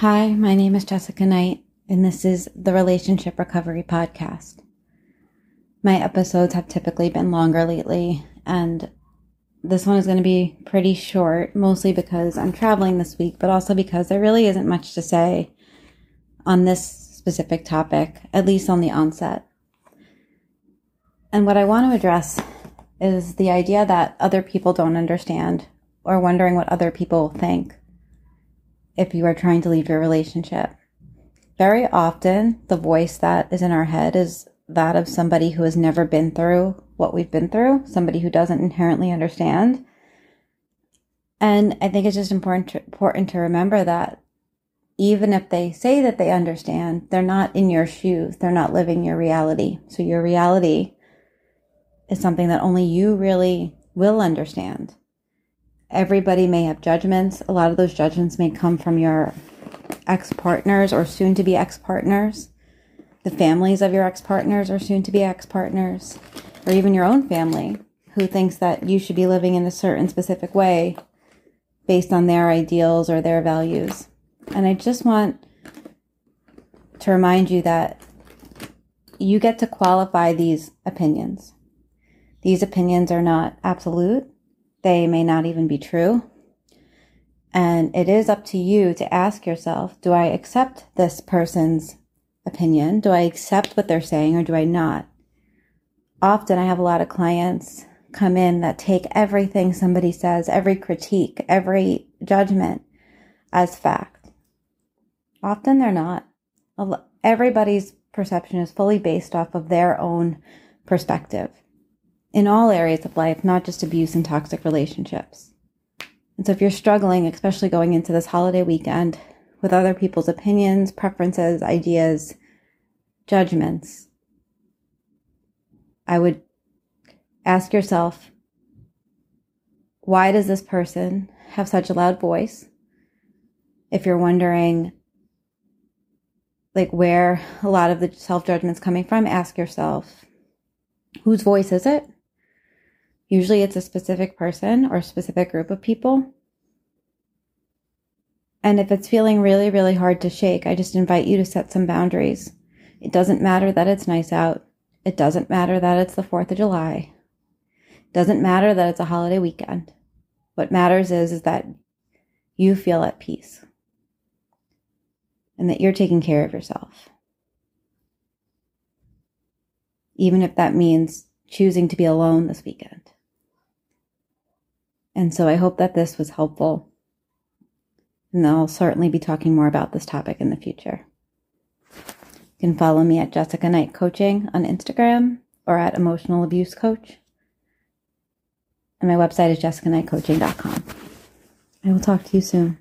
Hi, my name is Jessica Knight, and this is the Relationship Recovery Podcast. My episodes have typically been longer lately, and this one is going to be pretty short, mostly because I'm traveling this week, but also because there really isn't much to say on this specific topic, at least on the onset. And what I want to address is the idea that other people don't understand or wondering what other people think if you are trying to leave your relationship. Very often, the voice that is in our head is that of somebody who has never been through what we've been through, somebody who doesn't inherently understand. And I think it's just important to, important to remember that even if they say that they understand, they're not in your shoes. They're not living your reality. So your reality is something that only you really will understand. Everybody may have judgments. A lot of those judgments may come from your ex partners or soon to be ex partners, the families of your ex partners or soon to be ex partners, or even your own family who thinks that you should be living in a certain specific way based on their ideals or their values. And I just want to remind you that you get to qualify these opinions. These opinions are not absolute. They may not even be true. And it is up to you to ask yourself, do I accept this person's opinion? Do I accept what they're saying or do I not? Often I have a lot of clients come in that take everything somebody says, every critique, every judgment as fact. Often they're not. Everybody's perception is fully based off of their own perspective in all areas of life, not just abuse and toxic relationships. And so if you're struggling, especially going into this holiday weekend with other people's opinions, preferences, ideas, judgments, I would ask yourself, why does this person have such a loud voice? If you're wondering, like where a lot of the self judgment's coming from, ask yourself, whose voice is it? Usually it's a specific person or specific group of people. And if it's feeling really, really hard to shake, I just invite you to set some boundaries. It doesn't matter that it's nice out. It doesn't matter that it's the 4th of July. It doesn't matter that it's a holiday weekend. What matters is, is that you feel at peace and that you're taking care of yourself. Even if that means choosing to be alone this weekend. And so I hope that this was helpful. And I'll certainly be talking more about this topic in the future. You can follow me at Jessica Knight Coaching on Instagram or at Emotional Abuse Coach. And my website is jessicaknightcoaching.com. I will talk to you soon.